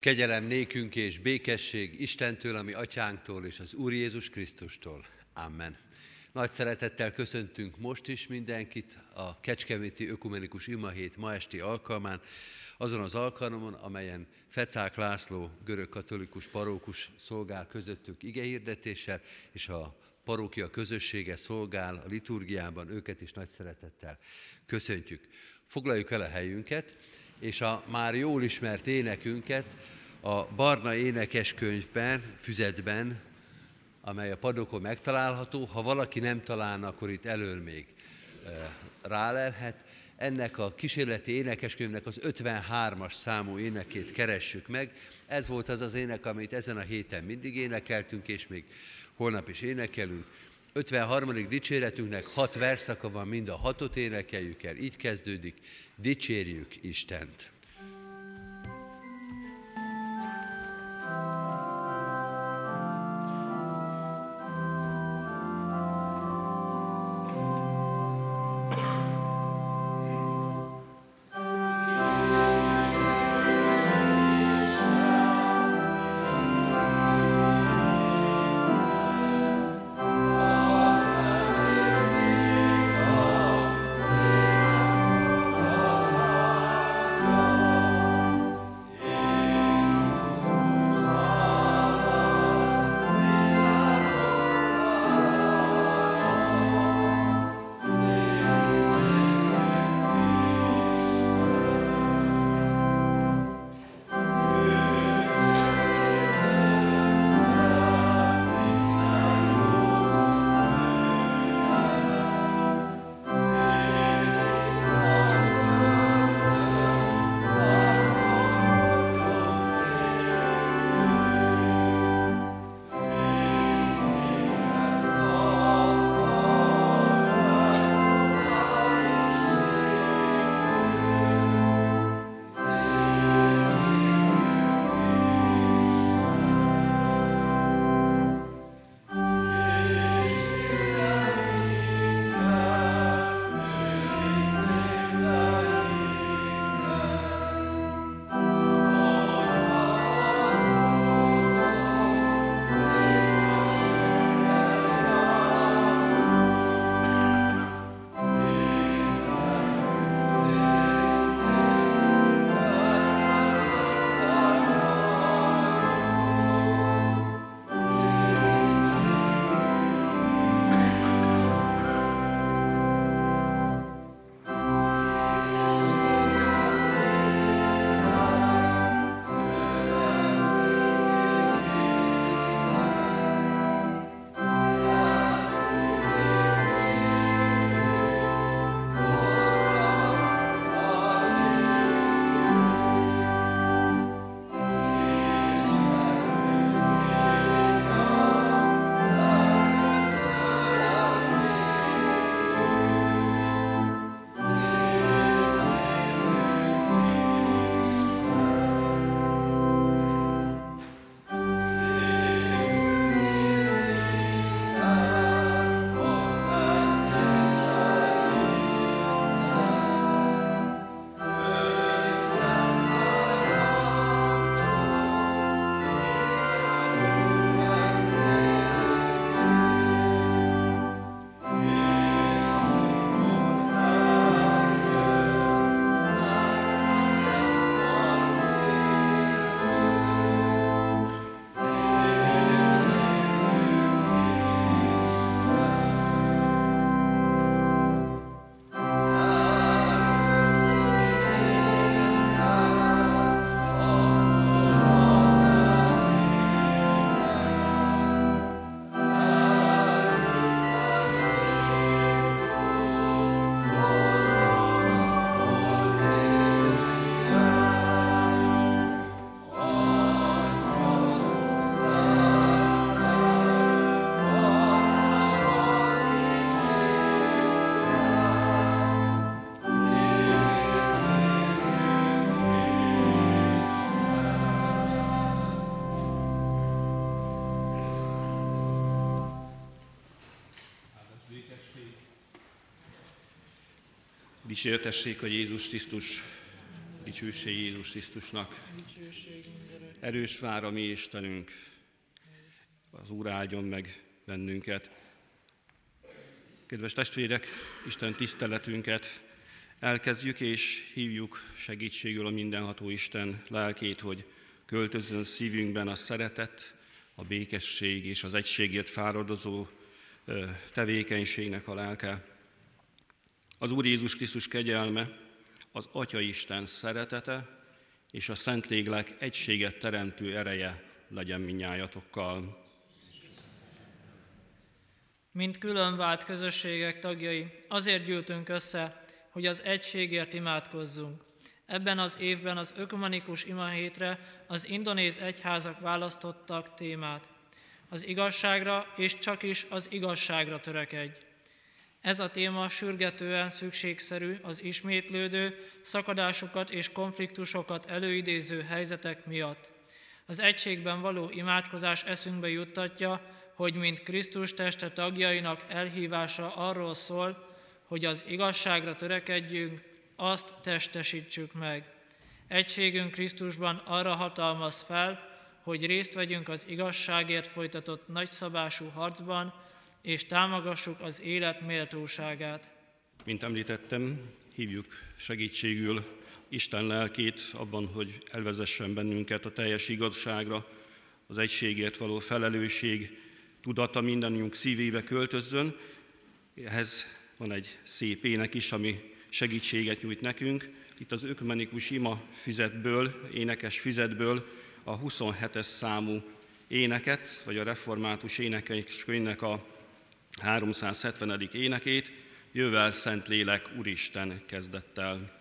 Kegyelem nékünk és békesség Istentől, ami atyánktól és az Úr Jézus Krisztustól. Amen. Nagy szeretettel köszöntünk most is mindenkit a Kecskeméti Ökumenikus Imahét ma esti alkalmán, azon az alkalomon, amelyen Fecák László görög-katolikus parókus szolgál közöttük igehirdetéssel, és a parókia közössége szolgál a liturgiában, őket is nagy szeretettel köszöntjük. Foglaljuk el a helyünket, és a már jól ismert énekünket a Barna énekeskönyvben, füzetben, amely a padokon megtalálható. Ha valaki nem találna, akkor itt elől még e, rálelhet. Ennek a kísérleti énekeskönyvnek az 53-as számú énekét keressük meg. Ez volt az az ének, amit ezen a héten mindig énekeltünk, és még holnap is énekelünk. 53. dicséretünknek hat verszaka van, mind a hatot énekeljük el, így kezdődik, dicsérjük Istent. Dicsértessék a Jézus Krisztus, dicsőség Jézus Krisztusnak. erős vár a mi Istenünk. Az Úr áldjon meg bennünket. Kedves testvérek, Isten tiszteletünket elkezdjük és hívjuk segítségül a mindenható Isten lelkét, hogy költözön szívünkben a szeretet, a békesség és az egységért fáradozó tevékenységnek a lelke. Az Úr Jézus Krisztus kegyelme, az Atya Isten szeretete és a Szentlélek egységet teremtő ereje legyen minnyájatokkal. Mint különvált közösségek tagjai, azért gyűltünk össze, hogy az egységért imádkozzunk. Ebben az évben az ökumenikus imahétre az indonéz egyházak választottak témát. Az igazságra és csak is az igazságra törekedj. Ez a téma sürgetően szükségszerű az ismétlődő, szakadásokat és konfliktusokat előidéző helyzetek miatt. Az egységben való imádkozás eszünkbe juttatja, hogy mint Krisztus teste tagjainak elhívása arról szól, hogy az igazságra törekedjünk, azt testesítsük meg. Egységünk Krisztusban arra hatalmaz fel, hogy részt vegyünk az igazságért folytatott nagyszabású harcban, és támogassuk az élet méltóságát. Mint említettem, hívjuk segítségül Isten lelkét abban, hogy elvezessen bennünket a teljes igazságra, az egységért való felelősség tudata mindannyiunk szívébe költözzön. Ehhez van egy szép ének is, ami segítséget nyújt nekünk. Itt az ökumenikus ima fizetből, énekes fizetből a 27-es számú éneket, vagy a református énekes könyvnek a 370. énekét, Jövel Szentlélek Úristen kezdett el.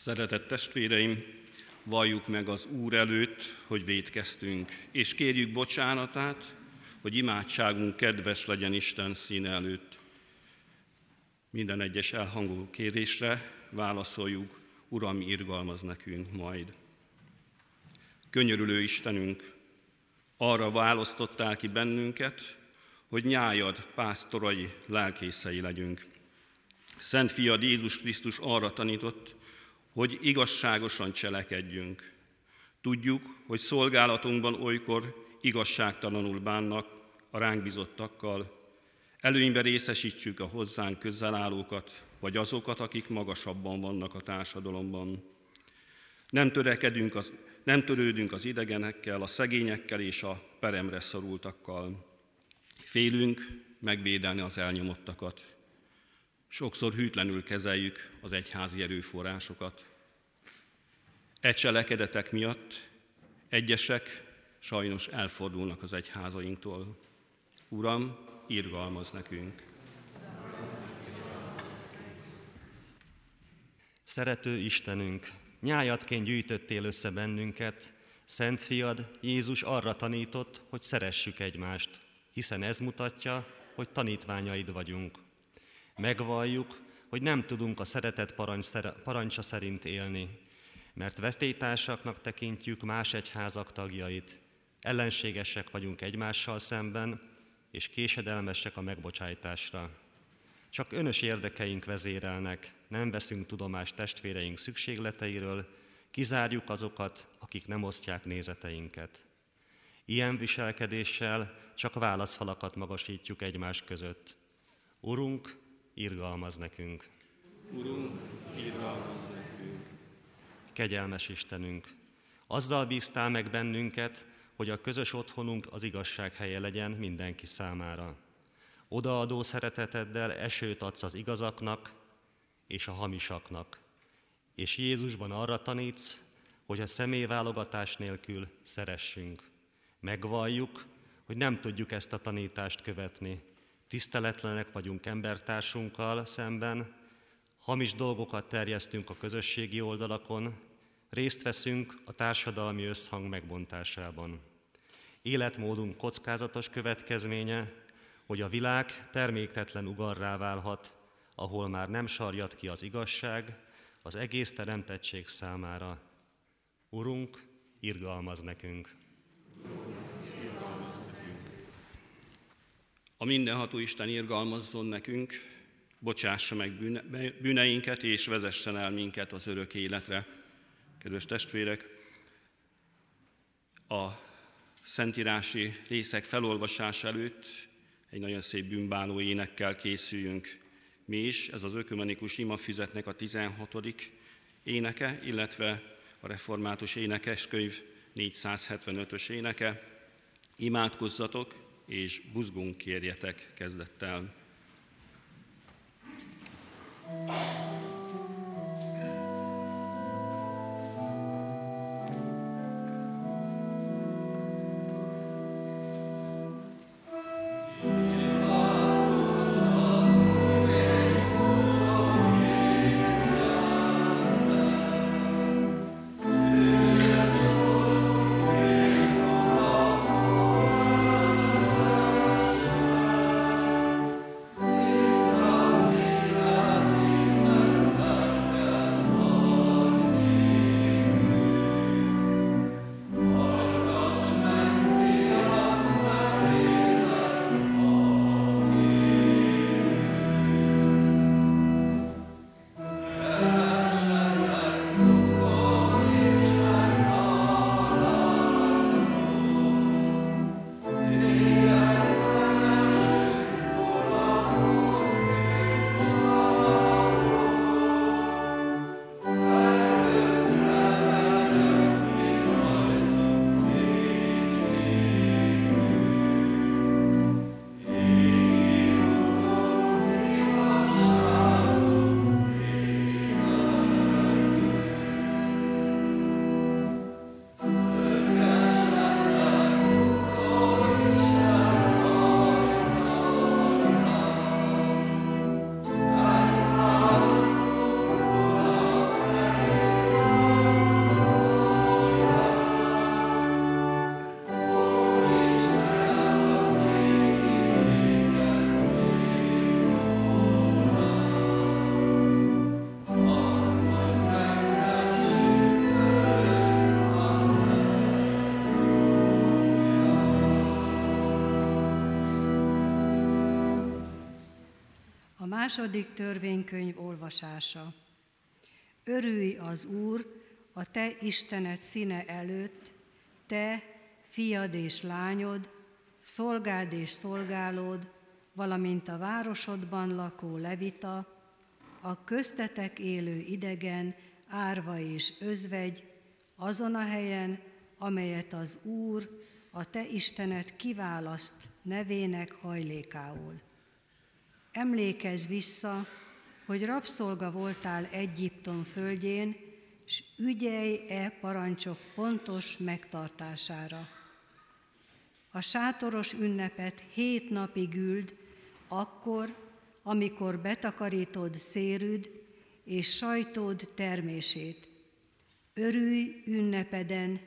Szeretett testvéreim, valljuk meg az Úr előtt, hogy védkeztünk, és kérjük bocsánatát, hogy imádságunk kedves legyen Isten színe előtt. Minden egyes elhangoló kérésre válaszoljuk, Uram, irgalmaz nekünk majd. Könyörülő Istenünk, arra választottál ki bennünket, hogy nyájad pásztorai, lelkészei legyünk. Szent fiad Jézus Krisztus arra tanított, hogy igazságosan cselekedjünk. Tudjuk, hogy szolgálatunkban olykor igazságtalanul bánnak a ránk bizottakkal. Előnybe részesítsük a hozzánk közel állókat, vagy azokat, akik magasabban vannak a társadalomban. Nem törekedünk az, nem törődünk az idegenekkel, a szegényekkel és a peremre szorultakkal. Félünk megvédelni az elnyomottakat. Sokszor hűtlenül kezeljük az egyházi erőforrásokat. E cselekedetek miatt egyesek sajnos elfordulnak az egyházainktól. Uram, irgalmaz nekünk! Szerető Istenünk, nyájatként gyűjtöttél össze bennünket, Szent Fiad Jézus arra tanított, hogy szeressük egymást, hiszen ez mutatja, hogy tanítványaid vagyunk. Megvalljuk, hogy nem tudunk a szeretet parancsa szerint élni, mert vetétársaknak tekintjük más egyházak tagjait, ellenségesek vagyunk egymással szemben, és késedelmesek a megbocsájtásra. Csak önös érdekeink vezérelnek, nem veszünk tudomást testvéreink szükségleteiről, kizárjuk azokat, akik nem osztják nézeteinket. Ilyen viselkedéssel csak válaszfalakat magasítjuk egymás között. Urunk, irgalmaz nekünk. Urunk, irgalmaz nekünk. Kegyelmes Istenünk, azzal bíztál meg bennünket, hogy a közös otthonunk az igazság helye legyen mindenki számára. Odaadó szereteteddel esőt adsz az igazaknak és a hamisaknak. És Jézusban arra tanítsz, hogy a személyválogatás nélkül szeressünk. Megvalljuk, hogy nem tudjuk ezt a tanítást követni. Tiszteletlenek vagyunk embertársunkkal szemben, hamis dolgokat terjesztünk a közösségi oldalakon, részt veszünk a társadalmi összhang megbontásában. Életmódunk kockázatos következménye, hogy a világ terméktetlen ugarrá válhat, ahol már nem sarjad ki az igazság az egész teremtettség számára. Urunk, irgalmaz nekünk! A mindenható Isten irgalmazzon nekünk, bocsássa meg bűneinket, és vezessen el minket az örök életre. Kedves testvérek, a szentírási részek felolvasása előtt egy nagyon szép bűnbáló énekkel készüljünk mi is. Ez az ökumenikus imafüzetnek a 16. éneke, illetve a református énekeskönyv 475-ös éneke. Imádkozzatok, és buzgunk kérjetek kezdettel. thank Második törvénykönyv olvasása. Örülj az Úr, a te Istened színe előtt, te, fiad és lányod, szolgád és szolgálód, valamint a városodban lakó levita, a köztetek élő idegen, árva és özvegy, azon a helyen, amelyet az Úr, a te Istened kiválaszt nevének hajlékául. Emlékezz vissza, hogy rabszolga voltál Egyiptom földjén, s ügyelj e parancsok pontos megtartására. A sátoros ünnepet hét napig üld, akkor, amikor betakarítod szérüd és sajtód termését. Örülj ünnepeden,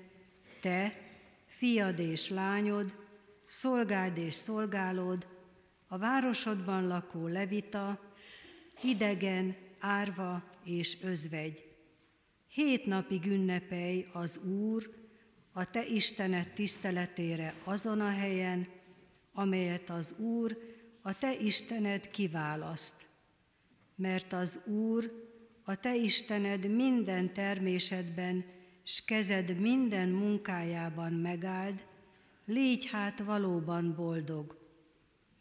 te, fiad és lányod, szolgád és szolgálód, a városodban lakó levita, idegen, árva és özvegy. Hét napig ünnepelj az Úr, a te Istened tiszteletére azon a helyen, amelyet az Úr, a te Istened kiválaszt. Mert az Úr, a te Istened minden termésedben, s kezed minden munkájában megáld, légy hát valóban boldog.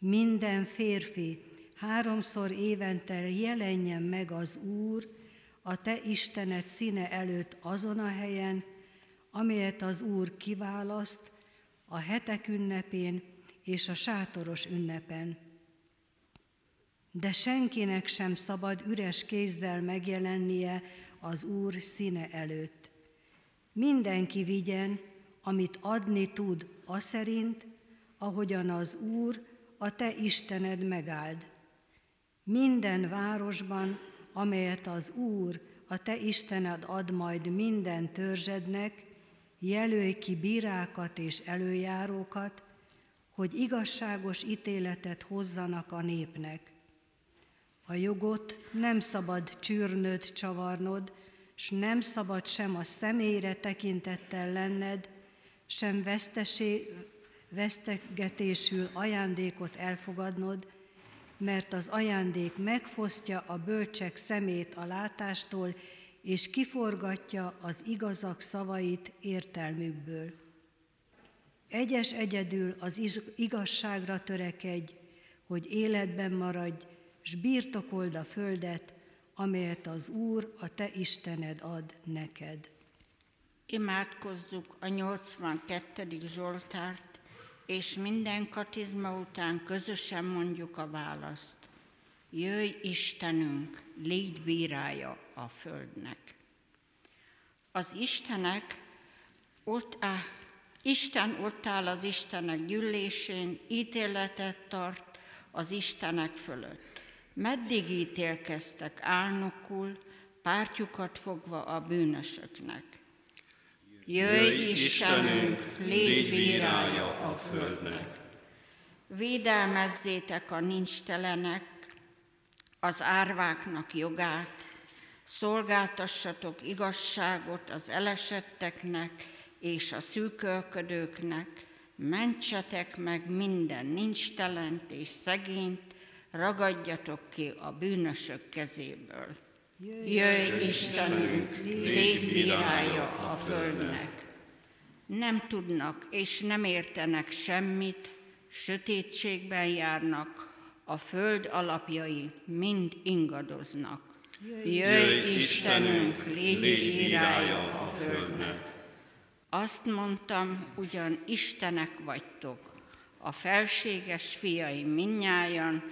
Minden férfi háromszor évente jelenjen meg az Úr, a te Istened színe előtt azon a helyen, amelyet az Úr kiválaszt a hetek ünnepén és a sátoros ünnepen. De senkinek sem szabad üres kézzel megjelennie az Úr színe előtt. Mindenki vigyen, amit adni tud, a szerint, ahogyan az Úr, a te Istened megáld. Minden városban, amelyet az Úr, a te Istened ad majd minden törzsednek, jelölj ki bírákat és előjárókat, hogy igazságos ítéletet hozzanak a népnek. A jogot nem szabad csűrnöd, csavarnod, s nem szabad sem a személyre tekintettel lenned, sem vesztesé, vesztegetésül ajándékot elfogadnod, mert az ajándék megfosztja a bölcsek szemét a látástól, és kiforgatja az igazak szavait értelmükből. Egyes egyedül az igazságra törekedj, hogy életben maradj, s birtokold a földet, amelyet az Úr, a te Istened ad neked. Imádkozzuk a 82. Zsoltárt, és minden katizma után közösen mondjuk a választ. Jöjj Istenünk, légy bírája a földnek. Az Istenek ott áll, Isten ott áll az Istenek gyűlésén, ítéletet tart az Istenek fölött. Meddig ítélkeztek álnokul, pártjukat fogva a bűnösöknek. Jöjj, Istenünk, légy bírája a földnek. Védelmezzétek a nincstelenek, az árváknak jogát, szolgáltassatok igazságot az elesetteknek és a szűkölködőknek, mentsetek meg minden nincstelent és szegényt, ragadjatok ki a bűnösök kezéből. Jöjj, Istenünk, légy bírája a földnek. Nem tudnak és nem értenek semmit, sötétségben járnak, a föld alapjai mind ingadoznak. Jöjj, Istenünk, légy bírája a földnek. Azt mondtam, ugyan Istenek vagytok, a felséges fiai minnyájan,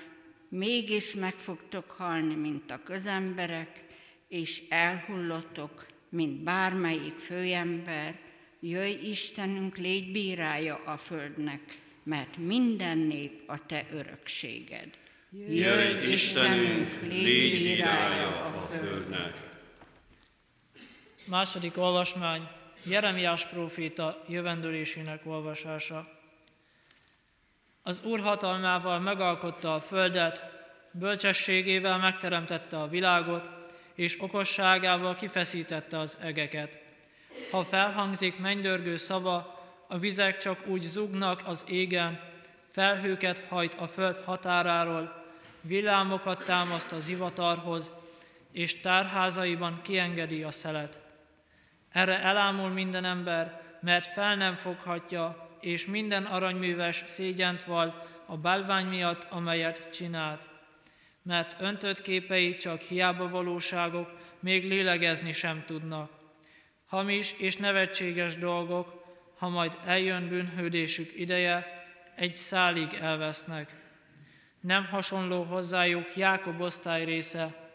mégis meg fogtok halni, mint a közemberek, és elhullottok, mint bármelyik főember, jöjj Istenünk, légy bírája a földnek, mert minden nép a te örökséged. Jöjj Istenünk, légy bírája a földnek. Második olvasmány, Jeremiás próféta jövendőlésének olvasása. Az Úr megalkotta a földet, bölcsességével megteremtette a világot, és okosságával kifeszítette az egeket. Ha felhangzik mennydörgő szava, a vizek csak úgy zugnak az égen, felhőket hajt a föld határáról, villámokat támaszt az ivatarhoz, és tárházaiban kiengedi a szelet. Erre elámul minden ember, mert fel nem foghatja, és minden aranyműves szégyent val a bálvány miatt, amelyet csinált. Mert öntött képei csak hiába valóságok, még lélegezni sem tudnak. Hamis és nevetséges dolgok, ha majd eljön bűnhődésük ideje, egy szálig elvesznek. Nem hasonló hozzájuk Jákob osztály része,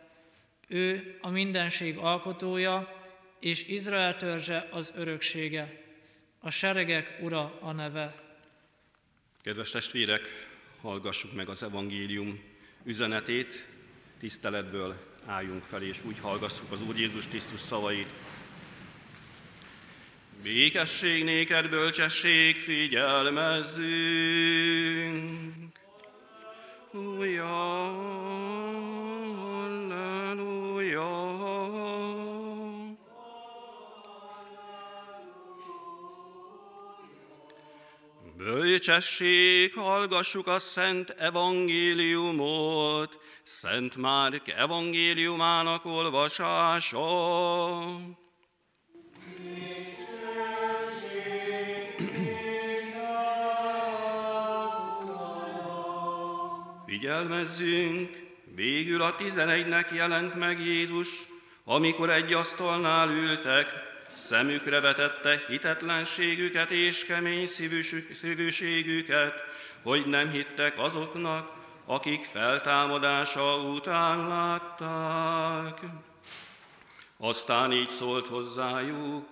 ő a mindenség alkotója, és Izrael törzse az öröksége. A seregek ura a neve. Kedves testvérek, hallgassuk meg az evangélium üzenetét, tiszteletből álljunk fel, és úgy hallgassuk az Úr Jézus Krisztus szavait. Békesség néked, bölcsesség, figyelmezzünk. Ujjaj! Bölcsesség, hallgassuk a Szent Evangéliumot, Szent Márk evangéliumának olvasása. Figyelmezzünk, végül a tizenegynek jelent meg Jézus, amikor egy asztalnál ültek, szemükre vetette hitetlenségüket és kemény szívűségüket, hogy nem hittek azoknak, akik feltámadása után látták. Aztán így szólt hozzájuk,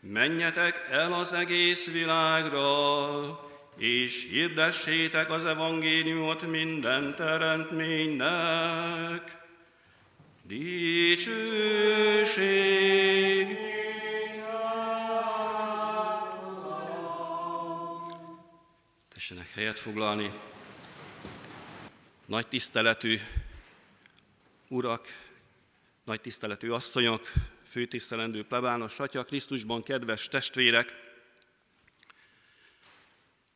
menjetek el az egész világra, és hirdessétek az evangéliumot minden teremtménynek. Dicsőség Tessenek helyet foglalni. Nagy tiszteletű urak, nagy tiszteletű asszonyok, főtisztelendő plebános atya, Krisztusban kedves testvérek,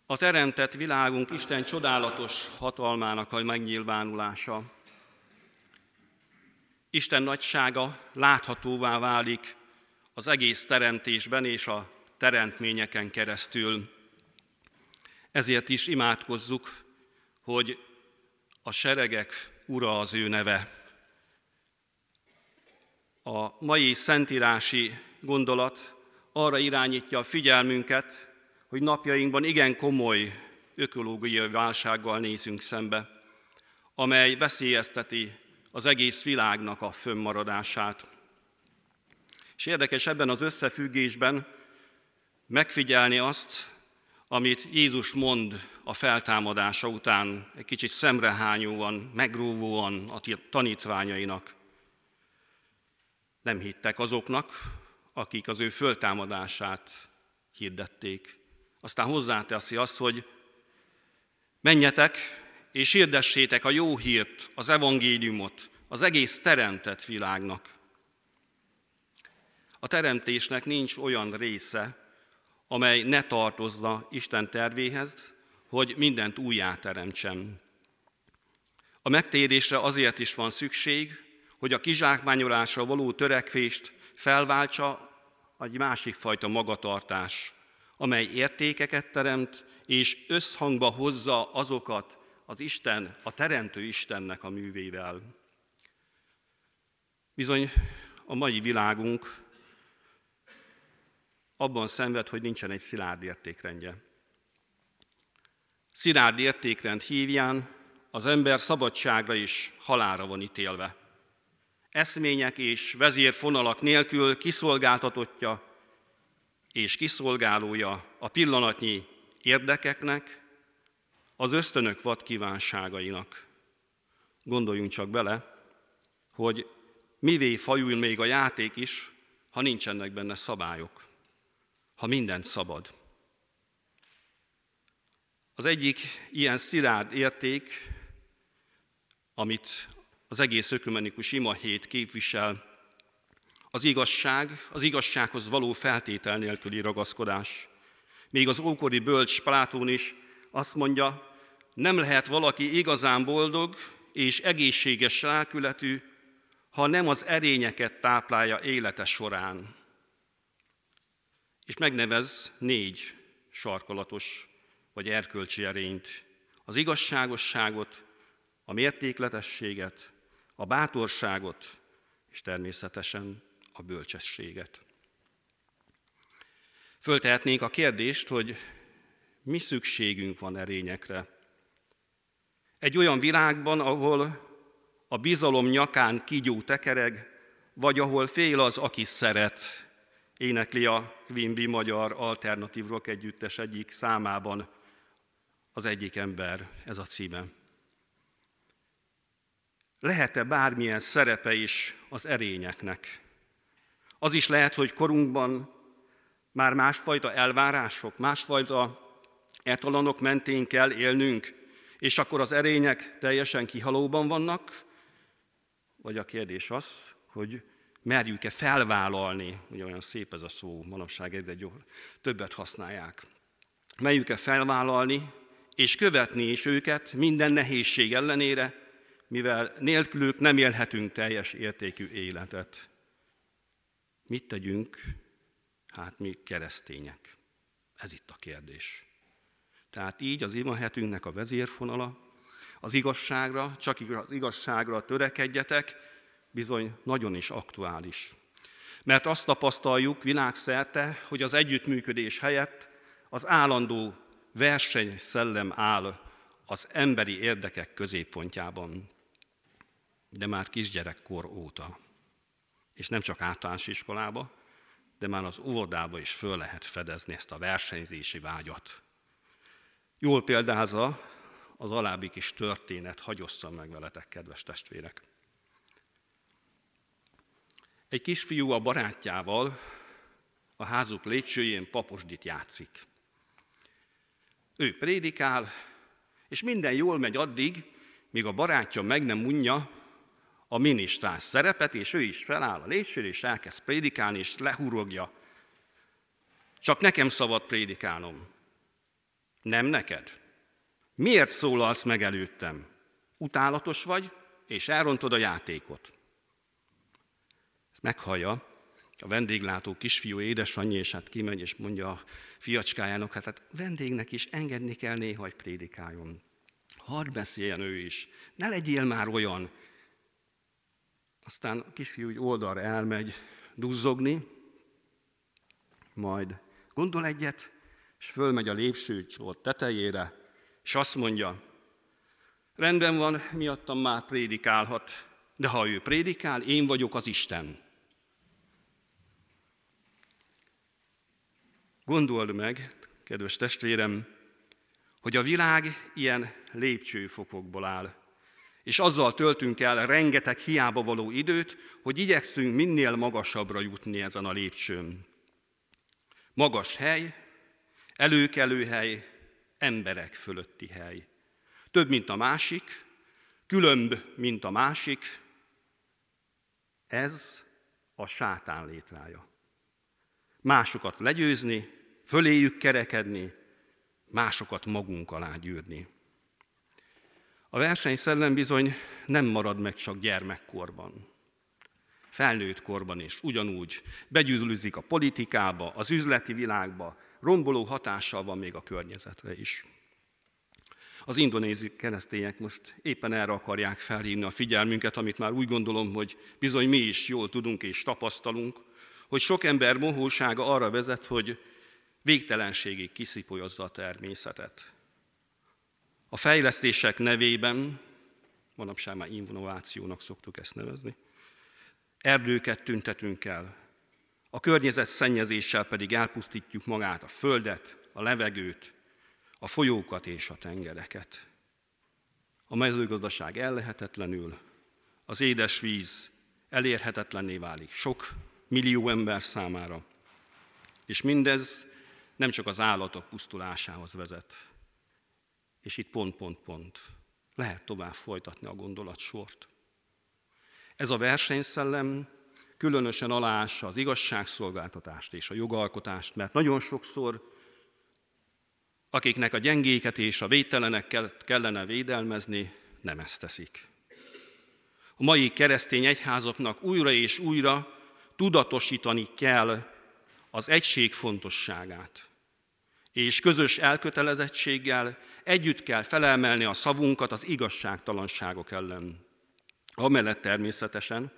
a teremtett világunk Isten csodálatos hatalmának a megnyilvánulása. Isten nagysága láthatóvá válik az egész teremtésben és a teremtményeken keresztül. Ezért is imádkozzuk, hogy a seregek ura az ő neve. A mai szentírási gondolat arra irányítja a figyelmünket, hogy napjainkban igen komoly ökológiai válsággal nézünk szembe, amely veszélyezteti az egész világnak a fönnmaradását. És érdekes ebben az összefüggésben megfigyelni azt, amit Jézus mond a feltámadása után, egy kicsit szemrehányóan, megróvóan a tanítványainak. Nem hittek azoknak, akik az ő föltámadását hirdették. Aztán hozzáteszi azt, hogy menjetek és hirdessétek a jó hírt, az evangéliumot az egész teremtett világnak. A teremtésnek nincs olyan része, amely ne tartozna Isten tervéhez, hogy mindent újjáteremtsen. A megtérésre azért is van szükség, hogy a kizsákmányolásra való törekvést felváltsa egy másik fajta magatartás, amely értékeket teremt, és összhangba hozza azokat az Isten, a Teremtő Istennek a művével. Bizony a mai világunk abban szenved, hogy nincsen egy szilárd értékrendje. Szilárd értékrend hívján az ember szabadságra is halára van ítélve. Eszmények és vezérfonalak nélkül kiszolgáltatottja és kiszolgálója a pillanatnyi érdekeknek, az ösztönök vad kívánságainak. Gondoljunk csak bele, hogy mivé fajul még a játék is, ha nincsenek benne szabályok ha mindent szabad. Az egyik ilyen szilárd érték, amit az egész ökumenikus ima hét képvisel, az igazság, az igazsághoz való feltétel nélküli ragaszkodás. Még az ókori bölcs Plátón is azt mondja, nem lehet valaki igazán boldog, és egészséges lelkületű, ha nem az erényeket táplálja élete során. És megnevez négy sarkalatos vagy erkölcsi erényt. Az igazságosságot, a mértékletességet, a bátorságot, és természetesen a bölcsességet. Föltehetnénk a kérdést, hogy mi szükségünk van erényekre. Egy olyan világban, ahol a bizalom nyakán kigyú tekereg, vagy ahol fél az, aki szeret, énekli a Quimby Magyar Alternatív Rock Együttes egyik számában az egyik ember, ez a címe. Lehet-e bármilyen szerepe is az erényeknek? Az is lehet, hogy korunkban már másfajta elvárások, másfajta etalonok mentén kell élnünk, és akkor az erények teljesen kihalóban vannak, vagy a kérdés az, hogy merjük-e felvállalni, ugye olyan szép ez a szó, manapság egyre gyor, többet használják. Merjük-e felvállalni, és követni is őket minden nehézség ellenére, mivel nélkülük nem élhetünk teljes értékű életet. Mit tegyünk? Hát mi keresztények. Ez itt a kérdés. Tehát így az imahetünknek a vezérfonala, az igazságra, csak az igazságra törekedjetek, bizony nagyon is aktuális. Mert azt tapasztaljuk világszerte, hogy az együttműködés helyett az állandó verseny szellem áll az emberi érdekek középpontjában, de már kisgyerekkor óta. És nem csak általános iskolába, de már az óvodába is föl lehet fedezni ezt a versenyzési vágyat. Jól példázza az alábbi kis történet, hagyosszam meg veletek, kedves testvérek. Egy kisfiú a barátjával a házuk lépcsőjén paposdit játszik. Ő prédikál, és minden jól megy addig, míg a barátja meg nem unja a minisztrás szerepet, és ő is feláll a lépcsőre, és elkezd prédikálni, és lehurogja. Csak nekem szabad prédikálnom. Nem neked. Miért szólalsz meg előttem? Utálatos vagy, és elrontod a játékot. Meghallja a vendéglátó kisfiú édesanyja, és hát kimegy, és mondja a fiacskájának, hát, hát vendégnek is engedni kell néha, hogy prédikáljon. Hadd beszéljen ő is. Ne legyél már olyan. Aztán a kisfiú úgy oldalra elmegy duzzogni, majd gondol egyet, és fölmegy a lépsőcsor tetejére, és azt mondja, rendben van, miattam már prédikálhat, de ha ő prédikál, én vagyok az Isten. Gondold meg, kedves testvérem, hogy a világ ilyen lépcsőfokokból áll, és azzal töltünk el rengeteg hiába való időt, hogy igyekszünk minél magasabbra jutni ezen a lépcsőn. Magas hely, előkelő hely, emberek fölötti hely. Több, mint a másik, különb, mint a másik, ez a sátán létrája. Másokat legyőzni, föléjük kerekedni, másokat magunk alá gyűrni. A versenyszellem bizony nem marad meg csak gyermekkorban. Felnőtt korban is ugyanúgy begyűrűzik a politikába, az üzleti világba, romboló hatással van még a környezetre is. Az indonézi keresztények most éppen erre akarják felhívni a figyelmünket, amit már úgy gondolom, hogy bizony mi is jól tudunk és tapasztalunk, hogy sok ember mohósága arra vezet, hogy végtelenségig kiszipolyozza a természetet. A fejlesztések nevében, manapság már innovációnak szoktuk ezt nevezni, erdőket tüntetünk el, a környezet szennyezéssel pedig elpusztítjuk magát, a földet, a levegőt, a folyókat és a tengereket. A mezőgazdaság ellehetetlenül, az édesvíz elérhetetlenné válik sok millió ember számára, és mindez nem csak az állatok pusztulásához vezet. És itt pont, pont, pont. Lehet tovább folytatni a gondolatsort. Ez a versenyszellem különösen aláássa az igazságszolgáltatást és a jogalkotást, mert nagyon sokszor akiknek a gyengéket és a védtelenek kellene védelmezni, nem ezt teszik. A mai keresztény egyházaknak újra és újra tudatosítani kell az egység fontosságát. És közös elkötelezettséggel együtt kell felemelni a szavunkat az igazságtalanságok ellen. Amellett természetesen,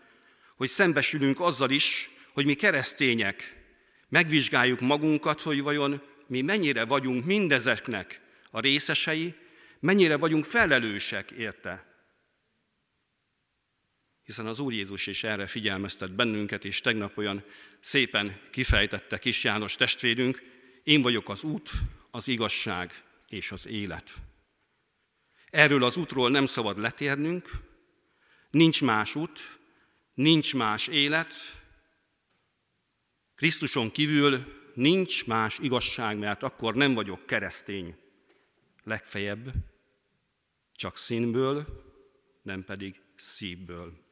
hogy szembesülünk azzal is, hogy mi keresztények megvizsgáljuk magunkat, hogy vajon mi mennyire vagyunk mindezeknek a részesei, mennyire vagyunk felelősek érte. Hiszen az Úr Jézus is erre figyelmeztet bennünket, és tegnap olyan szépen kifejtette kis János testvérünk, én vagyok az út, az igazság és az élet. Erről az útról nem szabad letérnünk, nincs más út, nincs más élet, Krisztuson kívül nincs más igazság, mert akkor nem vagyok keresztény. Legfeljebb csak színből, nem pedig szívből.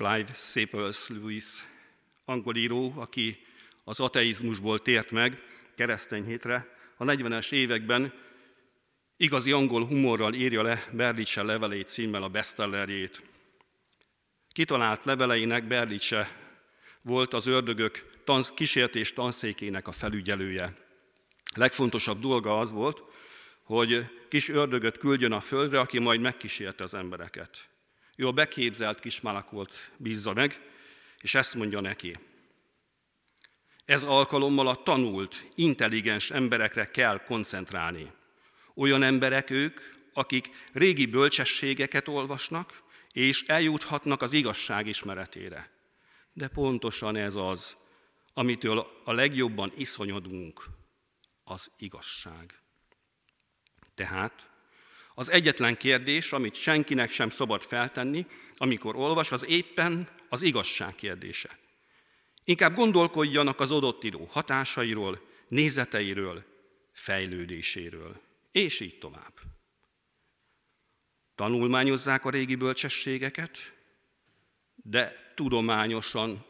Clive Staples Lewis, angol író, aki az ateizmusból tért meg keresztény hétre, a 40-es években igazi angol humorral írja le Berlice levelét címmel a bestsellerjét. Kitalált leveleinek Berlice volt az ördögök tansz, kísértés tanszékének a felügyelője. Legfontosabb dolga az volt, hogy kis ördögöt küldjön a földre, aki majd megkísérte az embereket. Ő a beképzelt kismálakot bízza meg, és ezt mondja neki. Ez alkalommal a tanult, intelligens emberekre kell koncentrálni. Olyan emberek ők, akik régi bölcsességeket olvasnak, és eljuthatnak az igazság ismeretére. De pontosan ez az, amitől a legjobban iszonyodunk, az igazság. Tehát az egyetlen kérdés, amit senkinek sem szabad feltenni, amikor olvas, az éppen az igazság kérdése. Inkább gondolkodjanak az adott író hatásairól, nézeteiről, fejlődéséről, és így tovább. Tanulmányozzák a régi bölcsességeket, de tudományosan,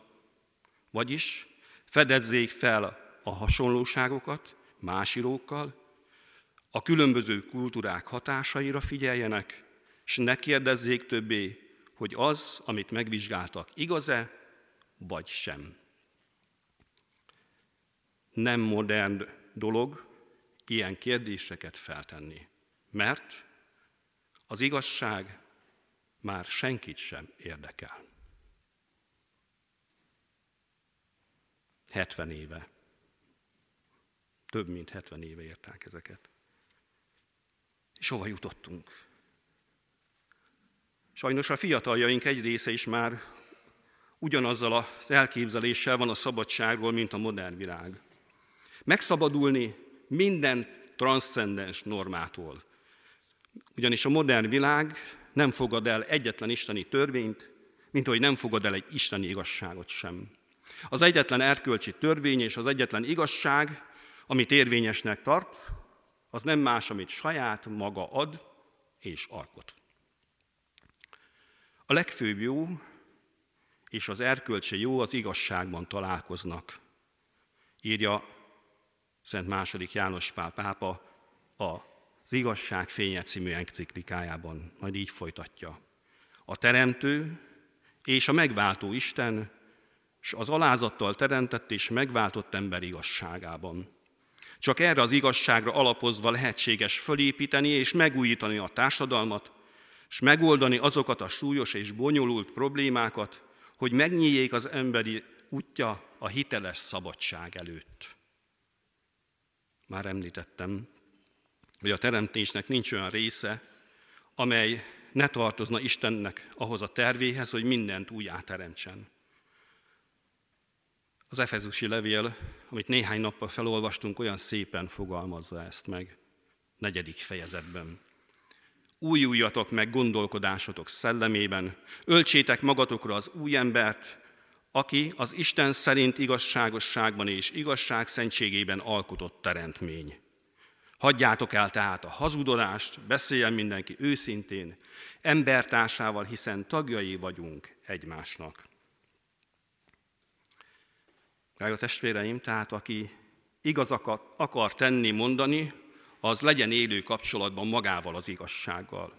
vagyis fedezzék fel a hasonlóságokat más írókkal, a különböző kultúrák hatásaira figyeljenek, és ne kérdezzék többé, hogy az, amit megvizsgáltak, igaz-e, vagy sem. Nem modern dolog ilyen kérdéseket feltenni, mert az igazság már senkit sem érdekel. 70 éve. Több mint 70 éve érták ezeket. És hova jutottunk? Sajnos a fiataljaink egy része is már ugyanazzal az elképzeléssel van a szabadságról, mint a modern világ. Megszabadulni minden transzcendens normától. Ugyanis a modern világ nem fogad el egyetlen isteni törvényt, mint ahogy nem fogad el egy isteni igazságot sem. Az egyetlen erkölcsi törvény és az egyetlen igazság, amit érvényesnek tart, az nem más, amit saját maga ad és alkot. A legfőbb jó és az erkölcsi jó az igazságban találkoznak, írja Szent második János Pál pápa az Igazság fénye című enciklikájában, majd így folytatja. A Teremtő és a megváltó Isten és az alázattal teremtett és megváltott ember igazságában. Csak erre az igazságra alapozva lehetséges fölépíteni és megújítani a társadalmat, és megoldani azokat a súlyos és bonyolult problémákat, hogy megnyíljék az emberi útja a hiteles szabadság előtt. Már említettem, hogy a teremtésnek nincs olyan része, amely ne tartozna Istennek ahhoz a tervéhez, hogy mindent úgy áteremtsen. Az Efezusi levél, amit néhány nappal felolvastunk, olyan szépen fogalmazza ezt meg, negyedik fejezetben. Újuljatok meg gondolkodásotok szellemében, öltsétek magatokra az új embert, aki az Isten szerint igazságosságban és igazság szentségében alkotott teremtmény. Hagyjátok el tehát a hazudolást, beszéljen mindenki őszintén, embertársával, hiszen tagjai vagyunk egymásnak. Drága testvéreim, tehát aki igazakat akar tenni, mondani, az legyen élő kapcsolatban magával az igazsággal.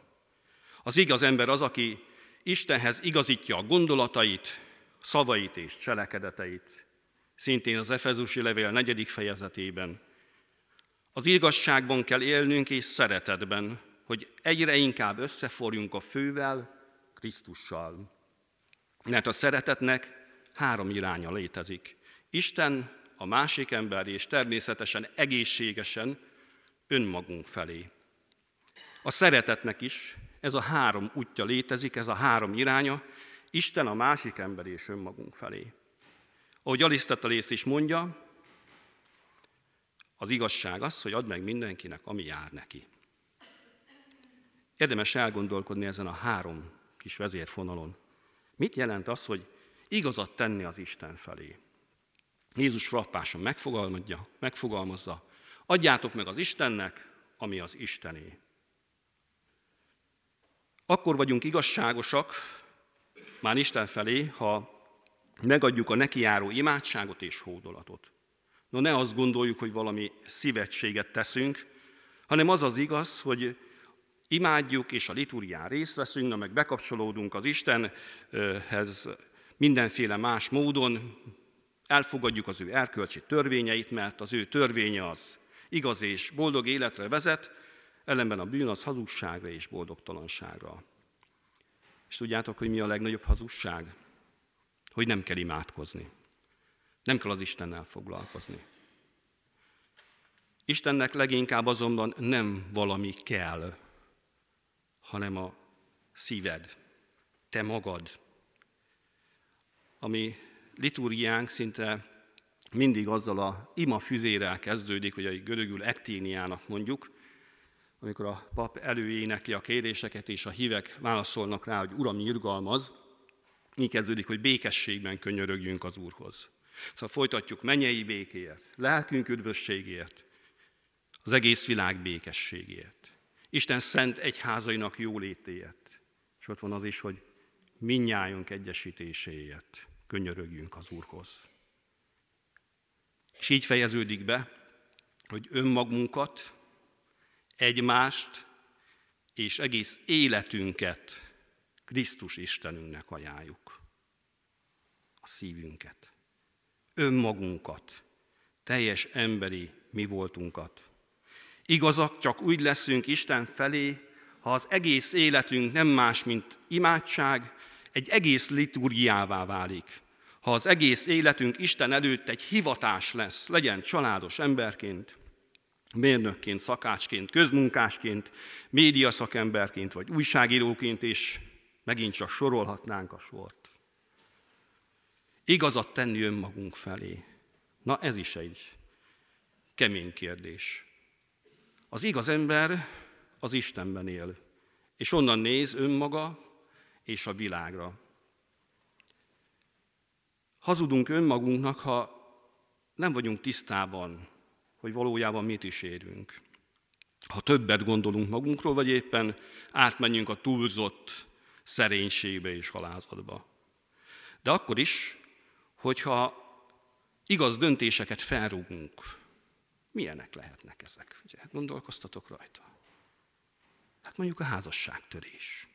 Az igaz ember az, aki Istenhez igazítja a gondolatait, szavait és cselekedeteit. Szintén az Efezusi levél negyedik fejezetében. Az igazságban kell élnünk és szeretetben, hogy egyre inkább összeforjunk a fővel, Krisztussal. Mert a szeretetnek három iránya létezik. Isten, a másik ember és természetesen egészségesen önmagunk felé. A szeretetnek is ez a három útja létezik, ez a három iránya, Isten a másik ember és önmagunk felé. Ahogy Alisztetalész is mondja, az igazság az, hogy add meg mindenkinek, ami jár neki. Érdemes elgondolkodni ezen a három kis vezérfonalon. Mit jelent az, hogy igazat tenni az Isten felé? Jézus frappáson megfogalmazza, megfogalmazza, adjátok meg az Istennek, ami az Istené. Akkor vagyunk igazságosak, már Isten felé, ha megadjuk a neki járó imádságot és hódolatot. No ne azt gondoljuk, hogy valami szívetséget teszünk, hanem az az igaz, hogy imádjuk és a liturgián részt veszünk, na meg bekapcsolódunk az Istenhez mindenféle más módon, elfogadjuk az ő erkölcsi törvényeit, mert az ő törvénye az igaz és boldog életre vezet, ellenben a bűn az hazugságra és boldogtalanságra. És tudjátok, hogy mi a legnagyobb hazugság? Hogy nem kell imádkozni. Nem kell az Istennel foglalkozni. Istennek leginkább azonban nem valami kell, hanem a szíved, te magad. Ami liturgiánk szinte mindig azzal a ima füzérrel kezdődik, hogy a görögül ekténiának mondjuk, amikor a pap előénekli a kéréseket, és a hívek válaszolnak rá, hogy Uram, irgalmaz, így kezdődik, hogy békességben könyörögjünk az Úrhoz. Szóval folytatjuk mennyei békéért, lelkünk üdvösségért, az egész világ békességért. Isten szent egyházainak jólétéért. És ott van az is, hogy minnyájunk egyesítéséért könyörögjünk az Úrhoz. És így fejeződik be, hogy önmagunkat, egymást és egész életünket Krisztus Istenünknek ajánljuk. A szívünket, önmagunkat, teljes emberi mi voltunkat. Igazak csak úgy leszünk Isten felé, ha az egész életünk nem más, mint imádság, egy egész liturgiává válik. Ha az egész életünk Isten előtt egy hivatás lesz, legyen családos emberként, mérnökként, szakácsként, közmunkásként, médiaszakemberként, vagy újságíróként, és megint csak sorolhatnánk a sort. Igazat tenni önmagunk felé. Na ez is egy kemény kérdés. Az igaz ember az Istenben él, és onnan néz önmaga és a világra. Hazudunk önmagunknak, ha nem vagyunk tisztában hogy valójában mit is érünk. Ha többet gondolunk magunkról, vagy éppen átmenjünk a túlzott szerénységbe és halázatba. De akkor is, hogyha igaz döntéseket felrúgunk, milyenek lehetnek ezek? Ugye, gondolkoztatok rajta. Hát mondjuk a házasságtörés,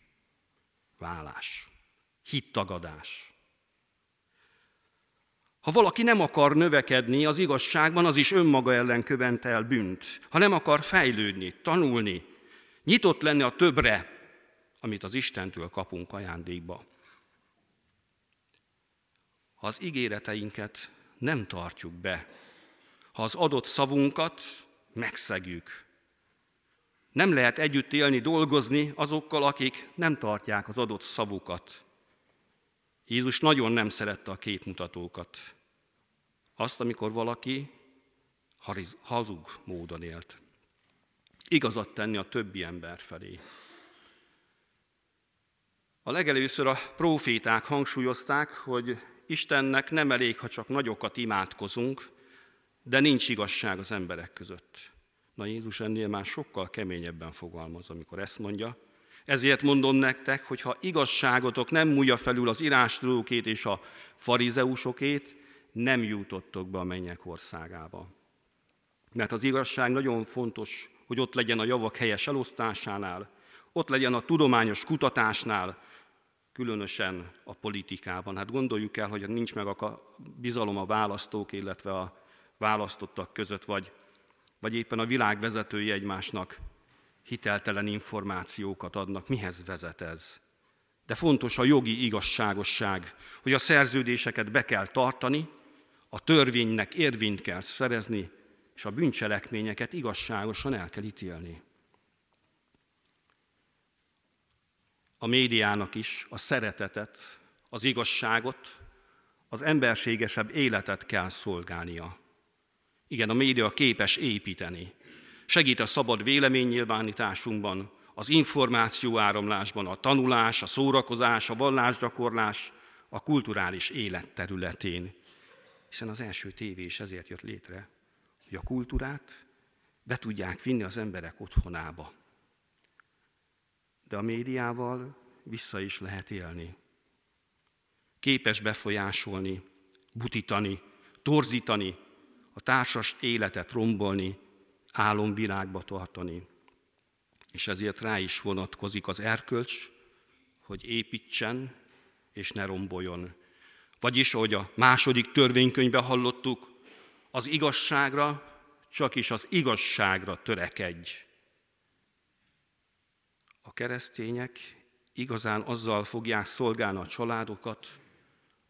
vállás, hittagadás, ha valaki nem akar növekedni az igazságban, az is önmaga ellen köventel bűnt. Ha nem akar fejlődni, tanulni, nyitott lenni a többre, amit az Istentől kapunk ajándékba. Ha az ígéreteinket nem tartjuk be, ha az adott szavunkat megszegjük, nem lehet együtt élni, dolgozni azokkal, akik nem tartják az adott szavukat. Jézus nagyon nem szerette a képmutatókat. Azt, amikor valaki hazug módon élt. Igazat tenni a többi ember felé. A legelőször a proféták hangsúlyozták, hogy Istennek nem elég, ha csak nagyokat imádkozunk, de nincs igazság az emberek között. Na Jézus ennél már sokkal keményebben fogalmaz, amikor ezt mondja. Ezért mondom nektek, hogy ha igazságotok nem múlja felül az írástudókét és a farizeusokét, nem jutottok be a mennyek országába. Mert az igazság nagyon fontos, hogy ott legyen a javak helyes elosztásánál, ott legyen a tudományos kutatásnál, különösen a politikában. Hát gondoljuk el, hogy nincs meg a bizalom a választók, illetve a választottak között, vagy, vagy éppen a világ vezetői egymásnak hiteltelen információkat adnak. Mihez vezet ez? De fontos a jogi igazságosság, hogy a szerződéseket be kell tartani, a törvénynek érvényt kell szerezni, és a bűncselekményeket igazságosan el kell ítélni. A médiának is a szeretetet, az igazságot, az emberségesebb életet kell szolgálnia. Igen, a média képes építeni. Segít a szabad véleménynyilvánításunkban, az információ áramlásban, a tanulás, a szórakozás, a vallásgyakorlás, a kulturális élet területén. Hiszen az első tévé is ezért jött létre, hogy a kultúrát be tudják vinni az emberek otthonába. De a médiával vissza is lehet élni. Képes befolyásolni, butítani, torzítani, a társas életet rombolni, álomvilágba tartani. És ezért rá is vonatkozik az erkölcs, hogy építsen és ne romboljon. Vagyis, ahogy a második törvénykönyvben hallottuk, az igazságra, csak is az igazságra törekedj. A keresztények igazán azzal fogják szolgálni a családokat,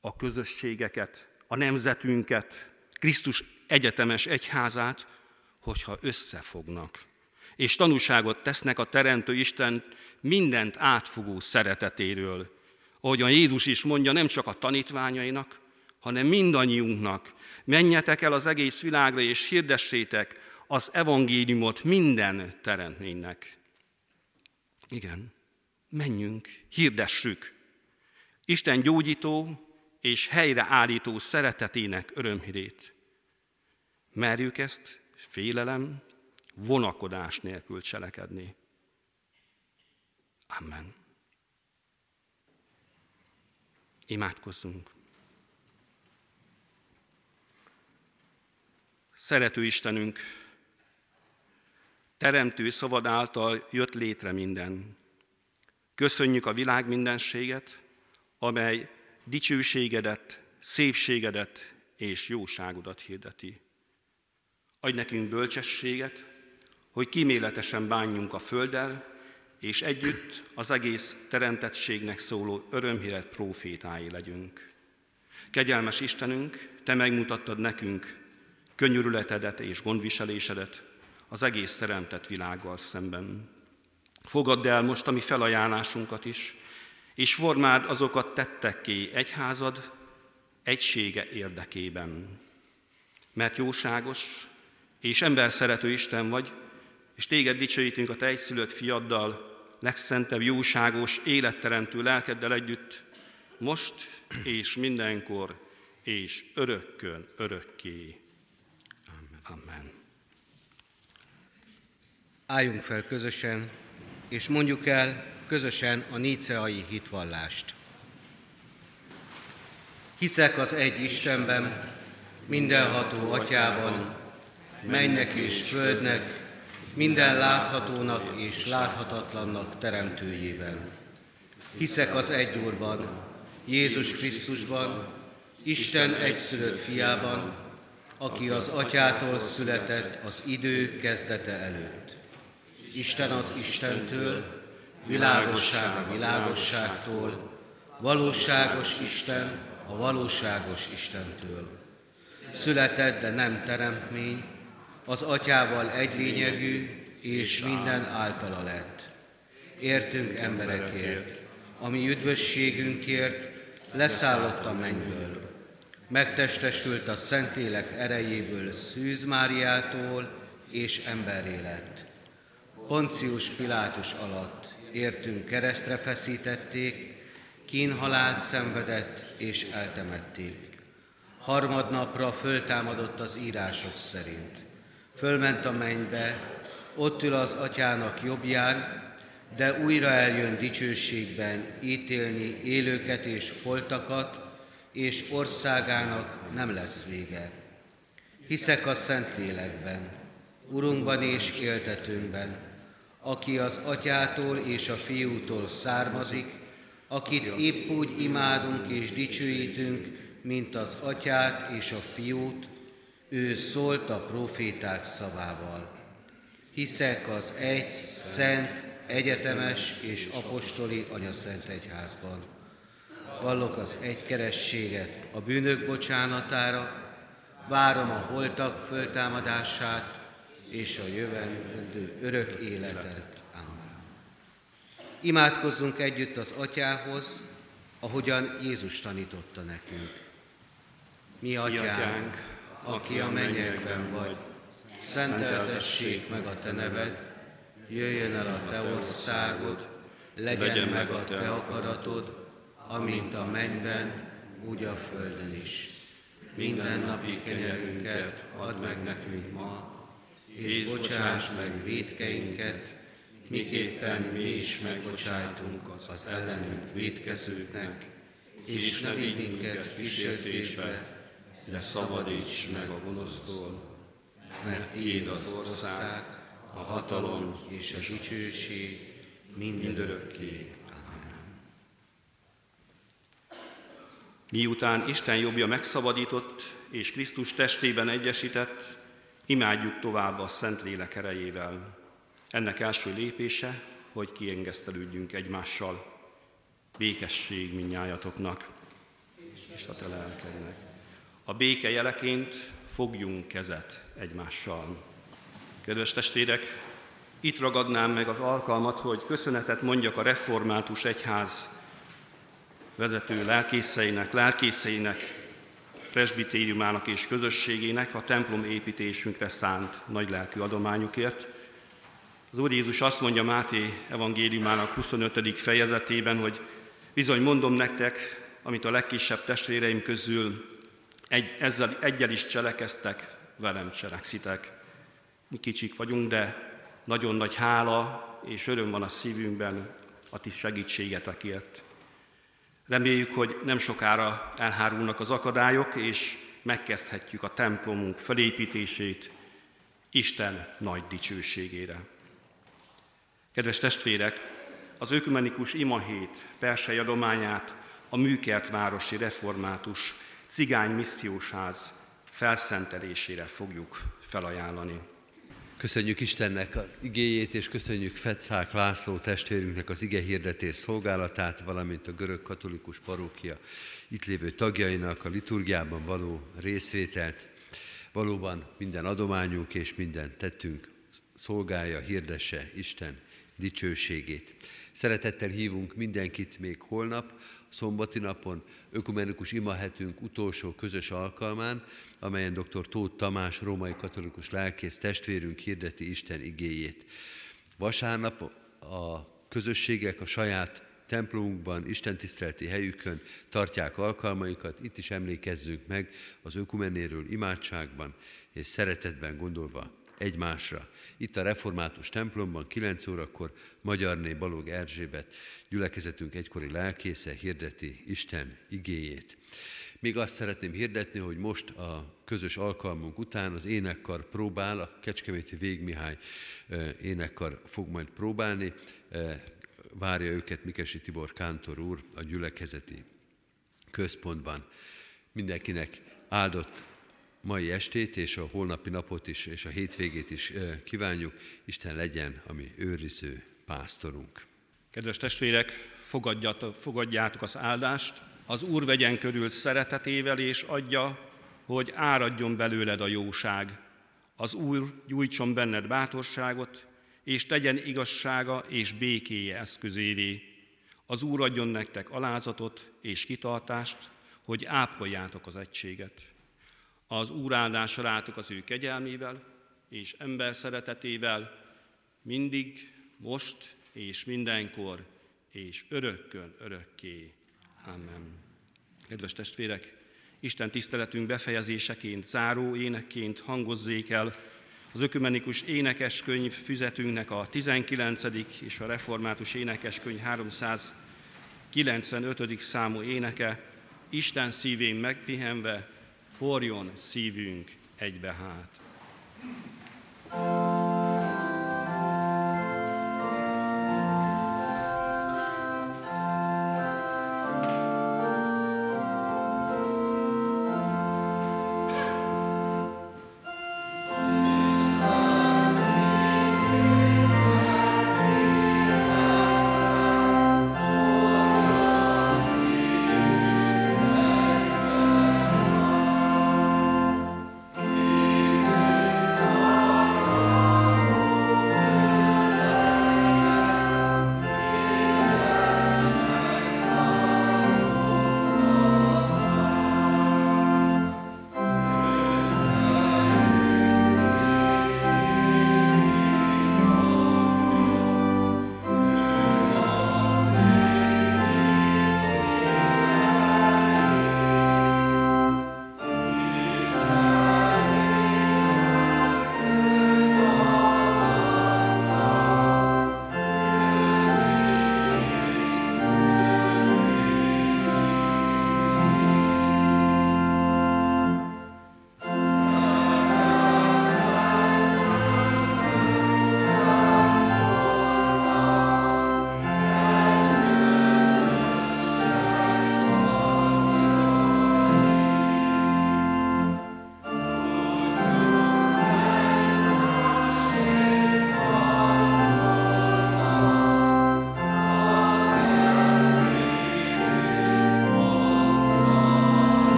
a közösségeket, a nemzetünket, Krisztus egyetemes egyházát, hogyha összefognak, és tanúságot tesznek a Teremtő Isten mindent átfogó szeretetéről. Ahogyan Jézus is mondja, nem csak a tanítványainak, hanem mindannyiunknak. Menjetek el az egész világra, és hirdessétek az evangéliumot minden teremtménynek. Igen, menjünk, hirdessük. Isten gyógyító és helyreállító szeretetének örömhírét. Merjük ezt félelem, vonakodás nélkül cselekedni. Amen. Imádkozzunk. Szerető Istenünk, teremtő szavad által jött létre minden. Köszönjük a világ mindenséget, amely dicsőségedet, szépségedet és jóságodat hirdeti. Adj nekünk bölcsességet, hogy kíméletesen bánjunk a Földdel, és együtt az egész teremtettségnek szóló örömhíret profétái legyünk. Kegyelmes Istenünk, Te megmutattad nekünk könyörületedet és gondviselésedet az egész teremtett világgal szemben. Fogadd el most a mi felajánlásunkat is, és formád azokat tettekké egyházad egysége érdekében. Mert jóságos, és ember szerető Isten vagy, és téged dicsőítünk a te egyszülött fiaddal, legszentebb, jóságos, életteremtő lelkeddel együtt, most és mindenkor, és örökkön, örökké. Amen. Amen. Álljunk fel közösen, és mondjuk el közösen a níceai hitvallást. Hiszek az egy Istenben, mindenható atyában, mennek és földnek, minden láthatónak és láthatatlannak teremtőjében. Hiszek az egy Úrban, Jézus Krisztusban, Isten egyszülött fiában, aki az atyától született az idő kezdete előtt. Isten az Istentől, világosság a világosságtól, valóságos Isten a valóságos Istentől. Született, de nem teremtmény, az atyával egy lényegű, és minden általa lett. Értünk emberekért, ami üdvösségünkért leszállott a mennyből. Megtestesült a Szentlélek erejéből Szűz Máriától, és emberé lett. Poncius Pilátus alatt értünk keresztre feszítették, kínhalált szenvedett és eltemették. Harmadnapra föltámadott az írások szerint Fölment a mennybe, ott ül az atyának jobbján, de újra eljön dicsőségben ítélni élőket és holtakat, és országának nem lesz vége. Hiszek a Szentlélekben, Urunkban és éltetőnkben, aki az atyától és a fiútól származik, akit épp úgy imádunk és dicsőítünk, mint az atyát és a fiút, ő szólt a proféták szavával. Hiszek az egy, szent, egyetemes és apostoli anyaszent egyházban. Vallok az egykerességet a bűnök bocsánatára, várom a holtak föltámadását és a jövendő örök életet. Amen. Imádkozzunk együtt az Atyához, ahogyan Jézus tanította nekünk. Mi Atyánk, aki a mennyekben vagy, szenteltessék meg a Te neved, jöjjön el a Te országod, legyen meg a Te akaratod, amint a mennyben, úgy a földön is. Minden napi kenyerünket add meg nekünk ma, és bocsáss meg védkeinket, miképpen mi is megbocsájtunk az ellenünk védkezőknek, és ne vigy minket kísértésbe, de szabadíts meg a gonosztól, mert Tiéd az ország, a hatalom és a dicsőség mindörökké. Miután Isten jobbja megszabadított és Krisztus testében egyesített, imádjuk tovább a Szent Lélek erejével. Ennek első lépése, hogy kiengesztelődjünk egymással. Békesség minnyájatoknak és a te lelkednek. A béke jeleként fogjunk kezet egymással. Kedves testvérek, itt ragadnám meg az alkalmat, hogy köszönetet mondjak a református egyház vezető lelkészeinek, lelkészeinek, presbitériumának és közösségének a templom építésünkre szánt nagylelkű adományukért. Az Úr Jézus azt mondja Máté evangéliumának 25. fejezetében, hogy bizony mondom nektek, amit a legkisebb testvéreim közül egy, ezzel egyel is cselekeztek, velem cselekszitek. Mi kicsik vagyunk, de nagyon nagy hála és öröm van a szívünkben a ti segítségetekért. Reméljük, hogy nem sokára elhárulnak az akadályok, és megkezdhetjük a templomunk felépítését Isten nagy dicsőségére. Kedves testvérek, az ökumenikus imahét persei adományát a Műkert városi református cigány missziósház felszentelésére fogjuk felajánlani. Köszönjük Istennek az igéjét, és köszönjük Fetszák László testvérünknek az ige hirdetés szolgálatát, valamint a görög katolikus parókia itt lévő tagjainak a liturgiában való részvételt. Valóban minden adományunk és minden tettünk szolgálja, hirdesse Isten dicsőségét. Szeretettel hívunk mindenkit még holnap, szombati napon, ökumenikus imahetünk utolsó közös alkalmán, amelyen dr. Tóth Tamás, római katolikus lelkész testvérünk hirdeti Isten igéjét. Vasárnap a közösségek a saját templomunkban, istentiszteleti helyükön tartják alkalmaikat, itt is emlékezzünk meg az ökumenéről imádságban és szeretetben gondolva egymásra. Itt a református templomban 9 órakor Magyarné Balog Erzsébet gyülekezetünk egykori lelkésze hirdeti Isten igéjét. Még azt szeretném hirdetni, hogy most a közös alkalmunk után az énekkar próbál, a Kecskeméti Végmihály énekkar fog majd próbálni, várja őket Mikesi Tibor Kántor úr a gyülekezeti központban. Mindenkinek áldott mai estét és a holnapi napot is, és a hétvégét is kívánjuk. Isten legyen a mi őriző pásztorunk. Kedves testvérek, fogadjátok, az áldást, az Úr vegyen körül szeretetével, és adja, hogy áradjon belőled a jóság. Az Úr gyújtson benned bátorságot, és tegyen igazsága és békéje eszközévé. Az Úr adjon nektek alázatot és kitartást, hogy ápoljátok az egységet. Az Úr áldása rátok az ő kegyelmével és ember szeretetével, mindig, most és mindenkor, és örökkön örökké. Amen. Kedves testvérek, Isten tiszteletünk befejezéseként, záró énekként hangozzék el az ökumenikus énekeskönyv füzetünknek a 19. és a református énekeskönyv 395. számú éneke, Isten szívén megpihenve, forjon szívünk egybe hát. thank you